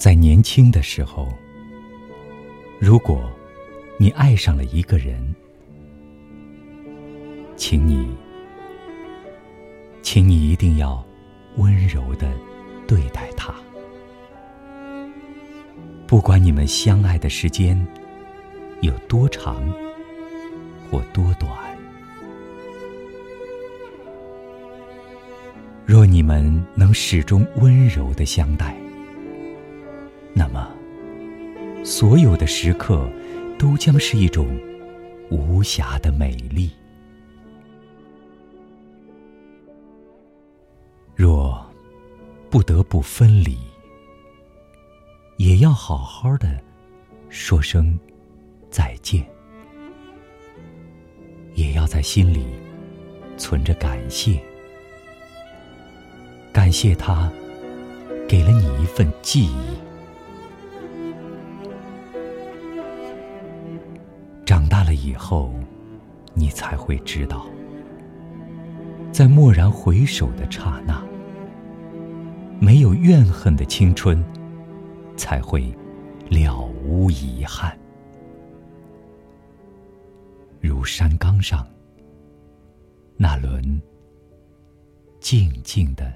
在年轻的时候，如果你爱上了一个人，请你，请你一定要温柔的对待他。不管你们相爱的时间有多长或多短，若你们能始终温柔的相待，那么所有的时刻都将是一种无暇的美丽。若不得不分离，也要好好的说声再见，也要在心里存着感谢，感谢他给了你一份记忆。了以后，你才会知道，在蓦然回首的刹那，没有怨恨的青春。才会了无遗憾，如山岗上那轮静静的。